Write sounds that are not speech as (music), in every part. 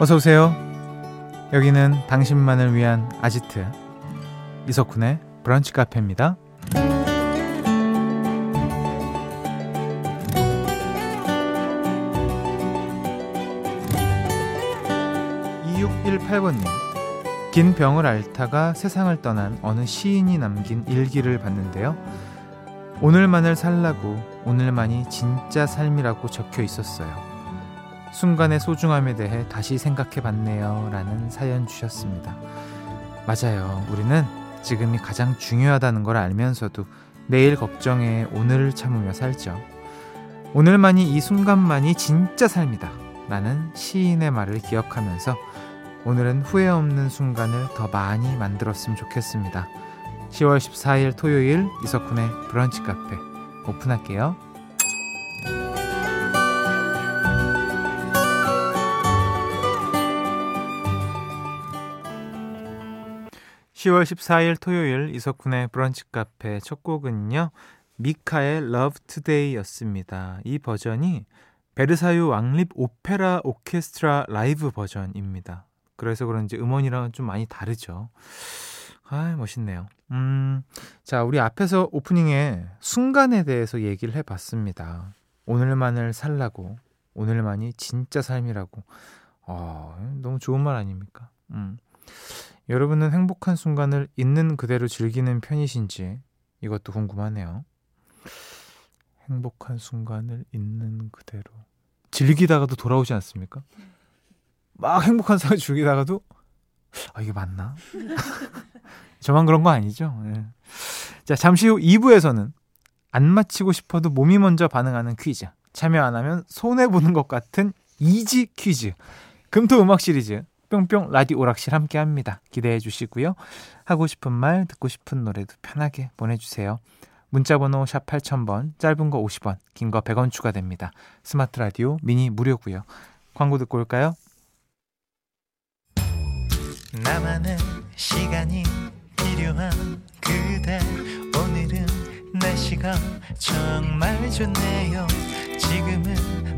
어서 오세요. 여기는 당신만을 위한 아지트 이석훈의 브런치 카페입니다. 2618번님 긴 병을 앓다가 세상을 떠난 어느 시인이 남긴 일기를 봤는데요. 오늘만을 살라고 오늘만이 진짜 삶이라고 적혀 있었어요. 순간의 소중함에 대해 다시 생각해 봤네요. 라는 사연 주셨습니다. 맞아요. 우리는 지금이 가장 중요하다는 걸 알면서도 내일 걱정에 오늘을 참으며 살죠. 오늘만이 이 순간만이 진짜 삶이다. 라는 시인의 말을 기억하면서 오늘은 후회 없는 순간을 더 많이 만들었으면 좋겠습니다. 10월 14일 토요일 이석훈의 브런치 카페 오픈할게요. 10월 14일 토요일 이석훈의 브런치 카페 첫 곡은요. 미카의 Love Today였습니다. 이 버전이 베르사유 왕립 오페라 오케스트라 라이브 버전입니다. 그래서 그런지 음원이랑은 좀 많이 다르죠. 아, 멋있네요. 음, 자, 우리 앞에서 오프닝에 순간에 대해서 얘기를 해 봤습니다. 오늘만을 살라고, 오늘만이 진짜 삶이라고. 어, 너무 좋은 말 아닙니까? 음. 여러분은 행복한 순간을 있는 그대로 즐기는 편이신지 이것도 궁금하네요. 행복한 순간을 있는 그대로 즐기다가도 돌아오지 않습니까? 막 행복한 순간 즐기다가도 아 이게 맞나? (laughs) 저만 그런 거 아니죠? 네. 자 잠시 후 2부에서는 안 마치고 싶어도 몸이 먼저 반응하는 퀴즈 참여 안 하면 손해 보는 것 같은 이지 퀴즈 금토 음악 시리즈 뿅뿅 라디오 오락실 함께 합니다. 기대해 주시고요. 하고 싶은 말, 듣고 싶은 노래도 편하게 보내주세요. 문자번호 샵 8000번, 짧은 거 50원, 긴 거 100원 추가됩니다. 스마트 라디오 미니 무료고요. 광고 듣고 올까요? 나만의 시간이 필요한 그대 오늘은 날씨가 정말 좋네요. 지금은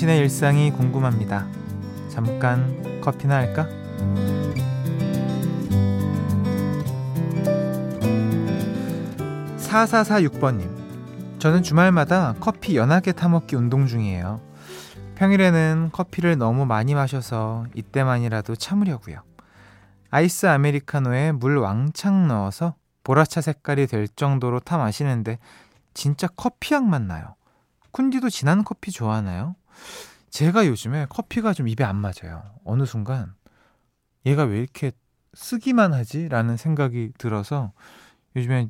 당신의 일상이 궁금합니다. 잠깐 커피나 할까? 4446번님. 저는 주말마다 커피 연하게 타먹기 운동 중이에요. 평일에는 커피를 너무 많이 마셔서 이때만이라도 참으려고요. 아이스 아메리카노에 물 왕창 넣어서 보라차 색깔이 될 정도로 타 마시는데 진짜 커피향 맛 나요. 쿤디도 진한 커피 좋아하나요? 제가 요즘에 커피가 좀 입에 안 맞아요. 어느 순간 얘가 왜 이렇게 쓰기만 하지? 라는 생각이 들어서 요즘에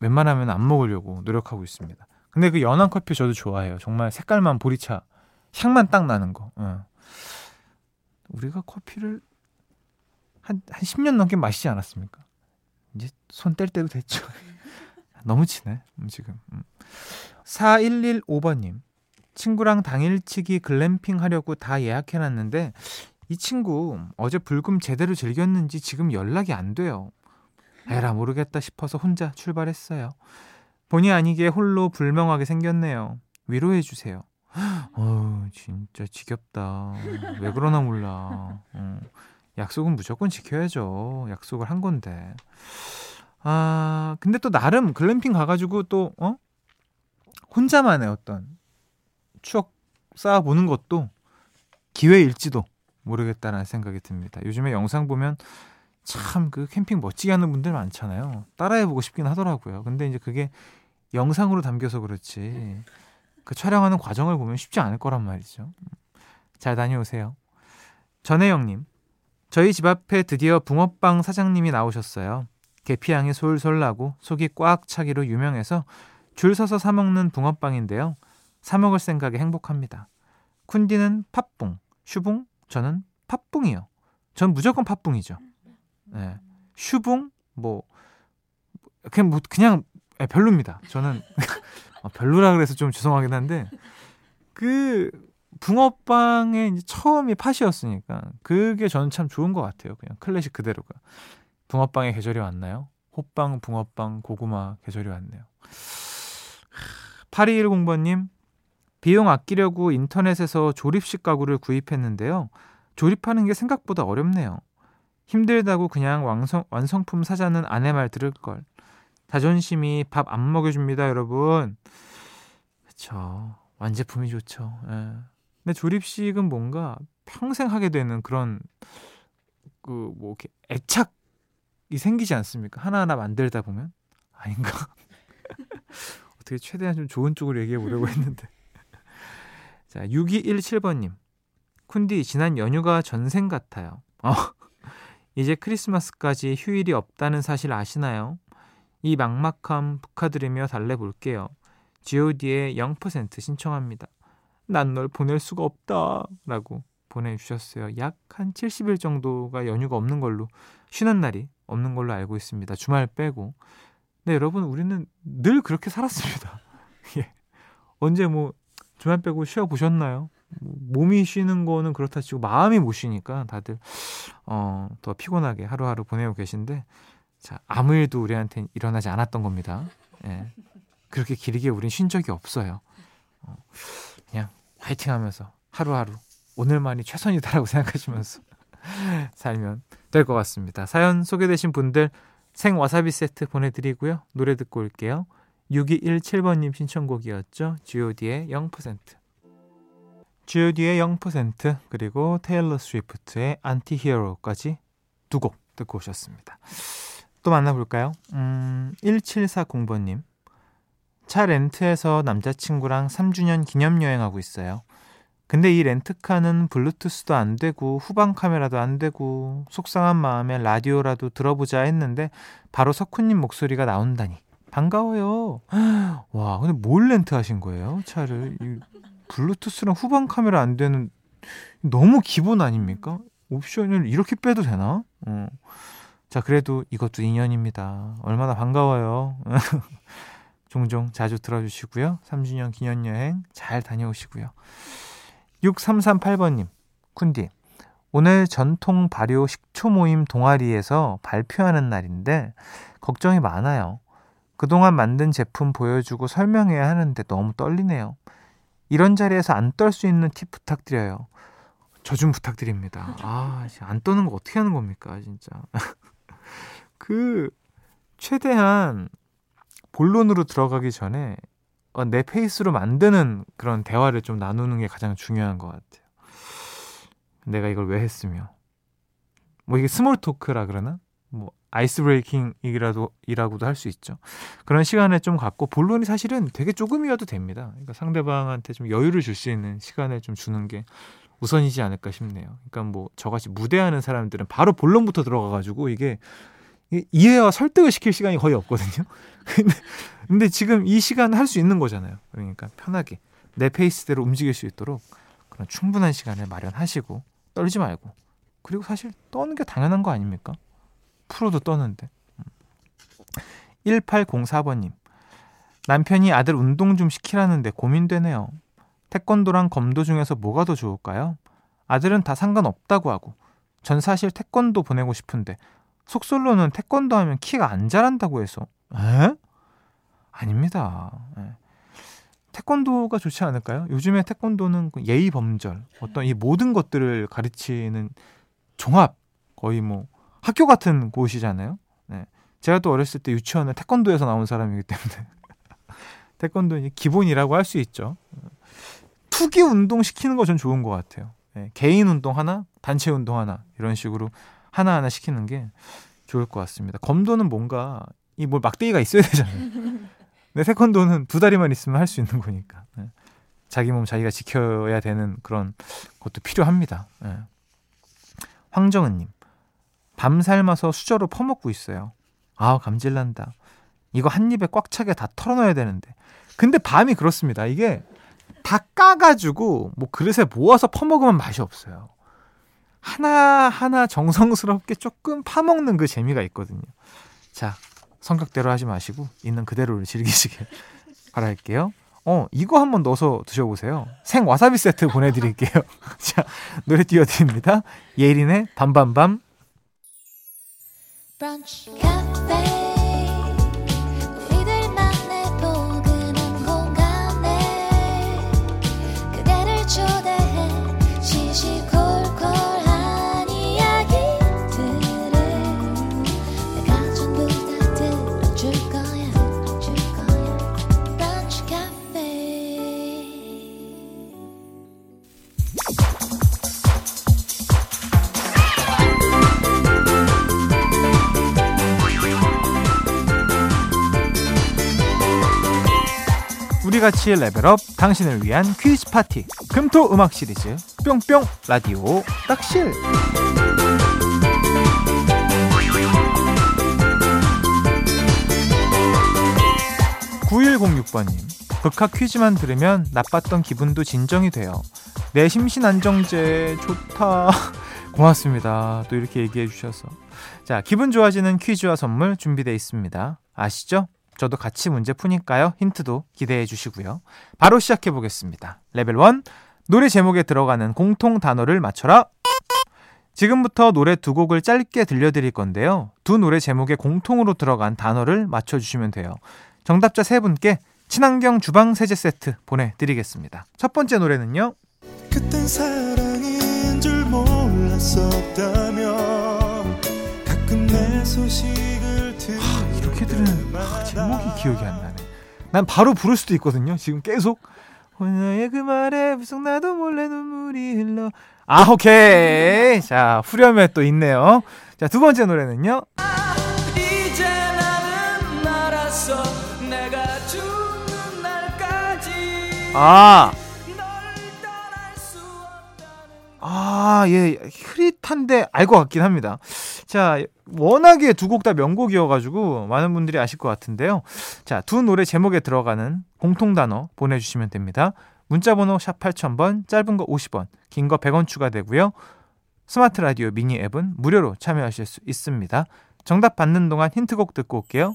웬만하면 안 먹으려고 노력하고 있습니다. 근데 그 연한 커피 저도 좋아해요. 정말 색깔만 보리차, 향만 딱 나는 거. 어. 우리가 커피를 한, 한 10년 넘게 마시지 않았습니까? 이제 손 뗄 때도 됐죠. (laughs) 너무 치네, 음, 지금. 음. 4115번님. 친구랑 당일치기 글램핑 하려고 다 예약해놨는데 이 친구 어제 불금 제대로 즐겼는지 지금 연락이 안 돼요. 에라 모르겠다 싶어서 혼자 출발했어요. 본의 아니게 홀로 불멍하게 생겼네요. 위로해 주세요. (gasps) 어 진짜 지겹다. 왜 그러나 몰라. 어, 약속은 무조건 지켜야죠. 약속을 한 건데. 아 근데 또 나름 글램핑 가가지고 또 어? 혼자만의 어떤 추억 쌓아보는 것도 기회일지도 모르겠다라는 생각이 듭니다. 요즘에 영상 보면 참 그 캠핑 멋지게 하는 분들 많잖아요. 따라해보고 싶긴 하더라고요. 근데 이제 그게 영상으로 담겨서 그렇지 그 촬영하는 과정을 보면 쉽지 않을 거란 말이죠. 잘 다녀오세요. 전혜영님, 저희 집 앞에 드디어 붕어빵 사장님이 나오셨어요. 계피향이 솔솔 나고 속이 꽉 차기로 유명해서 줄 서서 사 먹는 붕어빵인데요. 사 먹을 생각에 행복합니다. 쿤디는 팥붕, 슈붕, 저는 팥붕이요. 전 무조건 팥붕이죠. 네. 슈붕 뭐 그냥 뭐 그냥 네, 별로입니다. 저는 (laughs) 어, 별로라 그래서 좀 죄송하긴 한데 그 붕어빵의 이제 처음이 팥이었으니까 그게 저는 참 좋은 것 같아요. 그냥 클래식 그대로가 붕어빵의 계절이 왔나요? 호빵, 붕어빵, 고구마 계절이 왔네요. 8210번님 비용 아끼려고 인터넷에서 조립식 가구를 구입했는데요. 조립하는 게 생각보다 어렵네요. 힘들다고 그냥 완성, 완성품 사자는 아내 말 들을 걸. 자존심이 밥 안 먹여줍니다, 여러분. 그쵸. 완제품이 좋죠. 예. 근데 조립식은 뭔가 평생 하게 되는 그런 그 뭐 이렇게 애착이 생기지 않습니까? 하나하나 만들다 보면 아닌가? (laughs) 어떻게 최대한 좀 좋은 쪽으로 얘기해 보려고 했는데. 자, 6217번님. 쿤디, 지난 연휴가 전생 같아요. 어, (laughs) 이제 크리스마스까지 휴일이 없다는 사실 아시나요? 이 막막함 북하드리며 달래볼게요. god의 0% 신청합니다. 난 널 보낼 수가 없다. 라고 보내주셨어요. 약 한 70일 정도가 연휴가 없는 걸로, 쉬는 날이 없는 걸로 알고 있습니다. 주말 빼고. 네, 여러분, 우리는 늘 그렇게 살았습니다. (laughs) 예. 언제 뭐, 주말 빼고 쉬어 보셨나요? 뭐 몸이 쉬는 거는 그렇다 치고 마음이 못 쉬니까 다들 어, 더 피곤하게 하루하루 보내고 계신데 자, 아무 일도 우리한테 일어나지 않았던 겁니다. 예. 그렇게 길게 우린 쉰 적이 없어요. 어, 그냥 화이팅 하면서 하루하루 오늘만이 최선이다라고 (laughs) 생각하시면서 살면 될 것 같습니다. 사연 소개되신 분들 생 와사비 세트 보내드리고요. 노래 듣고 올게요. 6217번님 신청곡이었죠. god의 0%. god의 0% 그리고 테일러 스위프트의 Anti-Hero까지 두 곡 듣고 오셨습니다. 또 만나볼까요? 음, 1740번님. 차 렌트해서 남자친구랑 3주년 기념 여행하고 있어요. 근데 이 렌트카는 블루투스도 안 되고 후방 카메라도 안 되고 속상한 마음에 라디오라도 들어보자 했는데 바로 석훈님 목소리가 나온다니 반가워요. 와, 근데 뭘 렌트하신 거예요? 차를 이 블루투스랑 후방 카메라 안 되는 너무 기본 아닙니까? 옵션을 이렇게 빼도 되나? 어. 자, 그래도 이것도 인연입니다. 얼마나 반가워요. (laughs) 종종 자주 들어주시고요. 3주년 기념 여행 잘 다녀오시고요. 6338번님, 쿤디. 오늘 전통 발효 식초 모임 동아리에서 발표하는 날인데, 걱정이 많아요. 그동안 만든 제품 보여주고 설명해야 하는데 너무 떨리네요. 이런 자리에서 안 떨 수 있는 팁 부탁드려요. 저 좀 부탁드립니다. 아, 안 떠는 거 어떻게 하는 겁니까, 진짜. (laughs) 그, 최대한 본론으로 들어가기 전에 어, 내 페이스로 만드는 그런 대화를 좀 나누는 게 가장 중요한 것 같아요. 내가 이걸 왜 했으며. 뭐 이게 small talk라 그러나? 뭐 ice breaking이라도 이라고도 할 수 있죠. 그런 시간을 좀 갖고 본론이 사실은 되게 조금이어도 됩니다. 그러니까 상대방한테 좀 여유를 줄 수 있는 시간을 좀 주는 게 우선이지 않을까 싶네요. 그러니까 뭐 저같이 무대하는 사람들은 바로 본론부터 들어가 가지고 이게 이해와 설득을 시킬 시간이 거의 없거든요. (laughs) 근데, 근데 지금 이 시간 할 수 있는 거잖아요. 그러니까 편하게 내 페이스대로 움직일 수 있도록 그런 충분한 시간을 마련하시고 떨지 말고 그리고 사실 떠는 게 당연한 거 아닙니까? 프로도 떠는데. 1804번님. 남편이 아들 운동 좀 시키라는데 고민되네요. 태권도랑 검도 중에서 뭐가 더 좋을까요? 아들은 다 상관없다고 하고 전 사실 태권도 보내고 싶은데 속설로는 태권도 하면 키가 안 자란다고 해서 에? 아닙니다. 에. 태권도가 좋지 않을까요? 요즘에 태권도는 그 예의 범절, 어떤 이 모든 것들을 가르치는 종합 거의 뭐 학교 같은 곳이잖아요. 네. 제가 또 어렸을 때 유치원을 태권도에서 나온 사람이기 때문에 (laughs) 태권도는 기본이라고 할 수 있죠. 투기 운동 시키는 거 전 좋은 것 같아요. 네. 개인 운동 하나, 단체 운동 하나 이런 식으로 하나 하나 시키는 게 좋을 것 같습니다. 검도는 뭔가 이뭐 막대기가 있어야 되잖아요. 근데 태권도는 두 다리만 있으면 할 수 있는 거니까. 네. 자기 몸 자기가 지켜야 되는 그런 것도 필요합니다. 네. 황정은님, 밤 삶아서 수저로 퍼먹고 있어요. 아 감질난다. 이거 한 입에 꽉 차게 다 털어넣어야 되는데. 근데 밤이 그렇습니다. 이게 다 까가지고 뭐 그릇에 모아서 퍼먹으면 맛이 없어요. 하나하나 정성스럽게 조금 파먹는 그 재미가 있거든요. 자, 성격대로 하지 마시고 있는 그대로를 즐기시길 (laughs) 바랄게요. 어, 이거 한번 넣어서 드셔보세요. 생 와사비 세트 (laughs) 보내드릴게요. (laughs) 자, 노래 띄워드립니다. 예린의 밤밤밤. 브 런치, 우리 같이 level up 당신을 위한 퀴즈 파티 금토 음악 시리즈 뿅뿅 라디오 락실. 9106번님 극학 퀴즈만 들으면 나빴던 기분도 진정이 돼요. 내 심신 안정제 좋다. (laughs) 고맙습니다. 또 이렇게 얘기해 주셔서. 자 기분 좋아지는 퀴즈와 선물 준비되어 있습니다. 아시죠? 저도 같이 문제 푸니까요. 힌트도 기대해 주시고요. 바로 시작해 보겠습니다. 레벨 1. 노래 제목에 들어가는 공통 단어를 맞춰라. 지금부터 노래 두 곡을 짧게 들려드릴 건데요. 두 노래 제목에 공통으로 들어간 단어를 맞춰주시면 돼요. 정답자 세 분께 친환경 주방 세제 세트 보내드리겠습니다. 첫 번째 노래는요. 그땐 사랑인 줄 몰랐었다며 가끔 내 소식을 듣 이렇게 들은 아, 제목이 기억이 안 나네. 난 바로 부를 수도 있거든요. 지금 계속 너의 그 말에 무슨 나도 몰래 눈물이 흘러. 아 오케이. 자 후렴에 또 있네요. 자 두 번째 노래는요. 아. 아, 예, 흐릿한데 알 것 같긴 합니다. 자, 워낙에 두 곡 다 명곡이어가지고 많은 분들이 아실 것 같은데요. 자, 두 노래 제목에 들어가는 공통 단어 보내주시면 됩니다. 문자번호 샵 8000번, 짧은 거 50원, 긴 거 100원 추가되고요. 스마트 라디오 미니 앱은 무료로 참여하실 수 있습니다. 정답 받는 동안 힌트곡 듣고 올게요.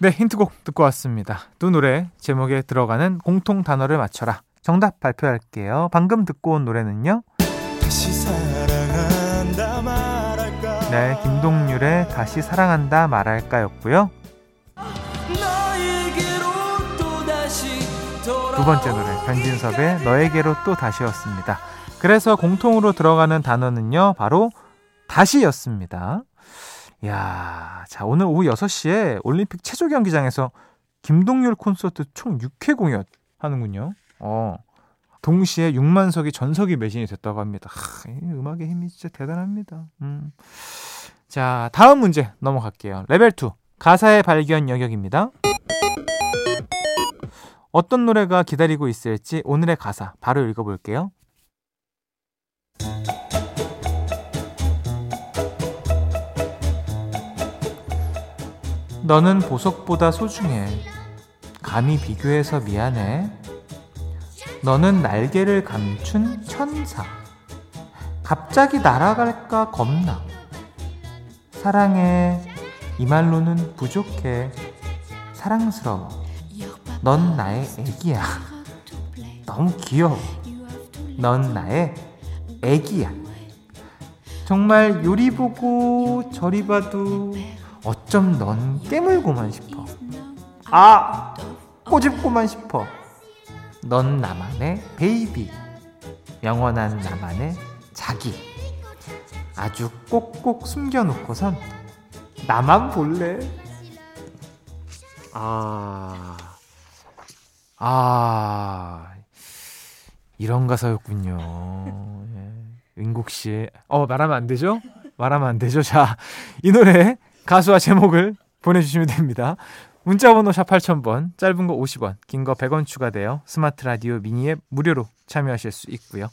네, 힌트곡 듣고 왔습니다. 두 노래 제목에 들어가는 공통 단어를 맞춰라. 정답 발표할게요. 방금 듣고 온 노래는요. 네, 김동률의 다시 사랑한다 말할까였고요. 두 번째 노래 변진섭의 너에게로 또 다시였습니다. 그래서 공통으로 들어가는 단어는요, 바로 다시였습니다. 야, 자 오늘 오후 6시에 올림픽 체조 경기장에서 김동률 콘서트 총 6회 공연 하는군요. 어. 동시에 6만 석이 전석이 매진이 됐다고 합니다. 하, 음악의 힘이 진짜 대단합니다. 음. 자, 다음 문제 넘어갈게요. 레벨 2. 가사의 발견 영역입니다. 어떤 노래가 기다리고 있을지 오늘의 가사 바로 읽어볼게요. 너는 보석보다 소중해. 감히 비교해서 미안해. 너는 날개를 감춘 천사. 갑자기 날아갈까 겁나. 사랑해. 이 말로는 부족해. 사랑스러워. 넌 나의 애기야. 너무 귀여워. 넌 나의 애기야. 정말 요리 보고 저리 봐도 어쩜 넌 깨물고만 싶어. 아! 꼬집고만 싶어. 넌 나만의 베이비. 영원한 나만의 자기. 아주 꼭꼭 숨겨놓고선 나만 볼래. 아, 아, 이런 가사였군요. 예. 은국 씨의, 어, 말하면 안 되죠? 말하면 안 되죠? 자, 이 노래 가수와 제목을 보내주시면 됩니다. 문자번호 샵 8000번, 짧은 거 50원, 긴 거 100원 추가되어 스마트 라디오 미니앱 무료로 참여하실 수 있고요.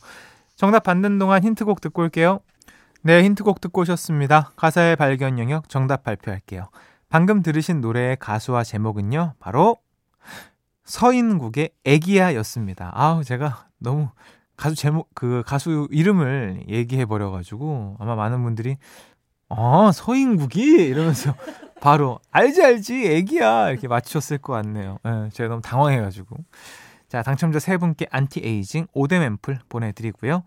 정답 받는 동안 힌트곡 듣고 올게요. 네, 힌트곡 듣고 오셨습니다. 가사의 발견 영역 정답 발표할게요. 방금 들으신 노래의 가수와 제목은요, 바로 서인국의 애기야였습니다. 아우 제가 너무 가수 제목 그 가수 이름을 얘기해 버려 가지고 아마 많은 분들이 어 서인국이 이러면서 바로 알지 알지 애기야 이렇게 맞추셨을 것 같네요. 네, 제가 너무 당황해 가지고 자 당첨자 세 분께 안티에이징 오뎀 앰플 보내드리고요.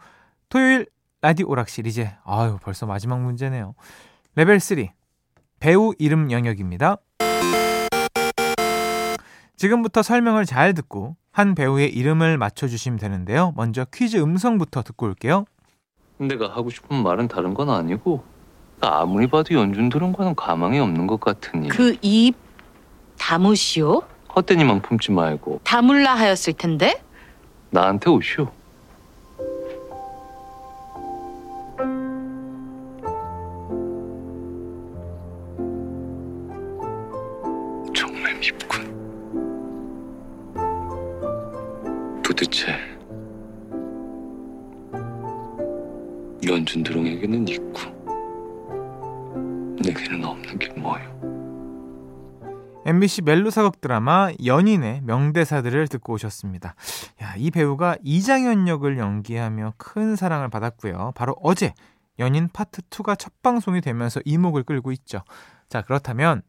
토요일 라디오 오락실 이제 아유 벌써 마지막 문제네요. 레벨 3 배우 이름 영역입니다. 지금부터 설명을 잘 듣고 한 배우의 이름을 맞춰주시면 되는데요. 먼저 퀴즈 음성부터 듣고 올게요. 내가 하고 싶은 말은 다른 건 아니고 아무리 봐도 연준 들은과는 가망이 없는 것 같으니 그 입 다무시오? 헛된 이만 품지 말고 다물라 하였을 텐데 나한테 오시오. 정말 밉군. 도대체 연준 드롱에게는 있고 MBC 멜로 사극 드라마 연인의 명대사들을 듣고 오셨습니다. 야, 이 배우가 이장현 역을 연기하며 큰 사랑을 받았고요. 바로 어제 연인 파트 2가 첫 방송이 되면서 이목을 끌고 있죠. 자, 그렇다면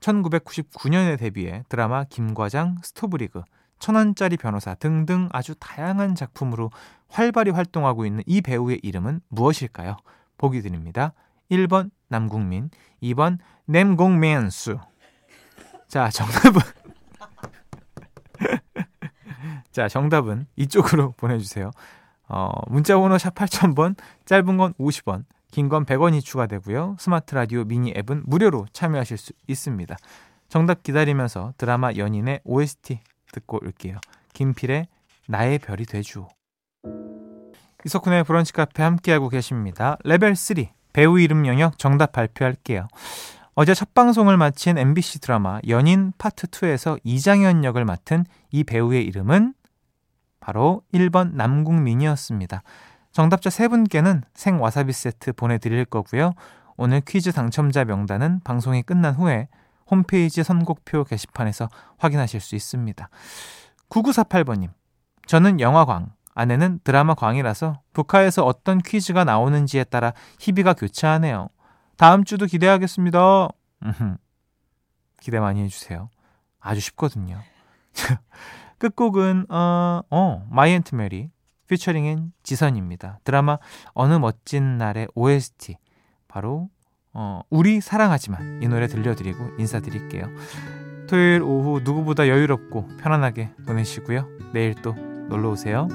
1999년에 데뷔해 드라마 김과장, 스토브리그, 천원짜리 변호사 등등 아주 다양한 작품으로 활발히 활동하고 있는 이 배우의 이름은 무엇일까요? 보기 드립니다. 1번 남궁민, 2번 냄공맨수. 자, 정답은 (laughs) 자, 정답은 이쪽으로 보내주세요. 어, 문자번호 샵 8000번, 짧은 건 50원, 긴 건 100원이 추가되고요. 스마트 라디오 미니 앱은 무료로 참여하실 수 있습니다. 정답 기다리면서 드라마 연인의 OST 듣고 올게요. 김필의 나의 별이 돼주오. 이석훈의 브런치 카페 함께하고 계십니다. 레벨 3 배우 이름 영역 정답 발표할게요. 어제 첫 방송을 마친 MBC 드라마 연인 파트 2에서 이장현 역을 맡은 이 배우의 이름은 바로 1번 남궁민이었습니다. 정답자 3분께는 생와사비 세트 보내드릴 거고요. 오늘 퀴즈 당첨자 명단은 방송이 끝난 후에 홈페이지 선곡표 게시판에서 확인하실 수 있습니다. 9948번님, 저는 영화광, 아내는 드라마광이라서 브카에서 어떤 퀴즈가 나오는지에 따라 희비가 교차하네요. 다음 주도 기대하겠습니다. 기대 많이 해주세요. 아주 쉽거든요. (laughs) 끝곡은 어, 어 My Aunt Mary featuring인 지선입니다. 드라마 어느 멋진 날의 OST 바로 어, 우리 사랑하지만 이 노래 들려드리고 인사드릴게요. 토요일 오후 누구보다 여유롭고 편안하게 보내시고요. 내일 또 놀러 오세요.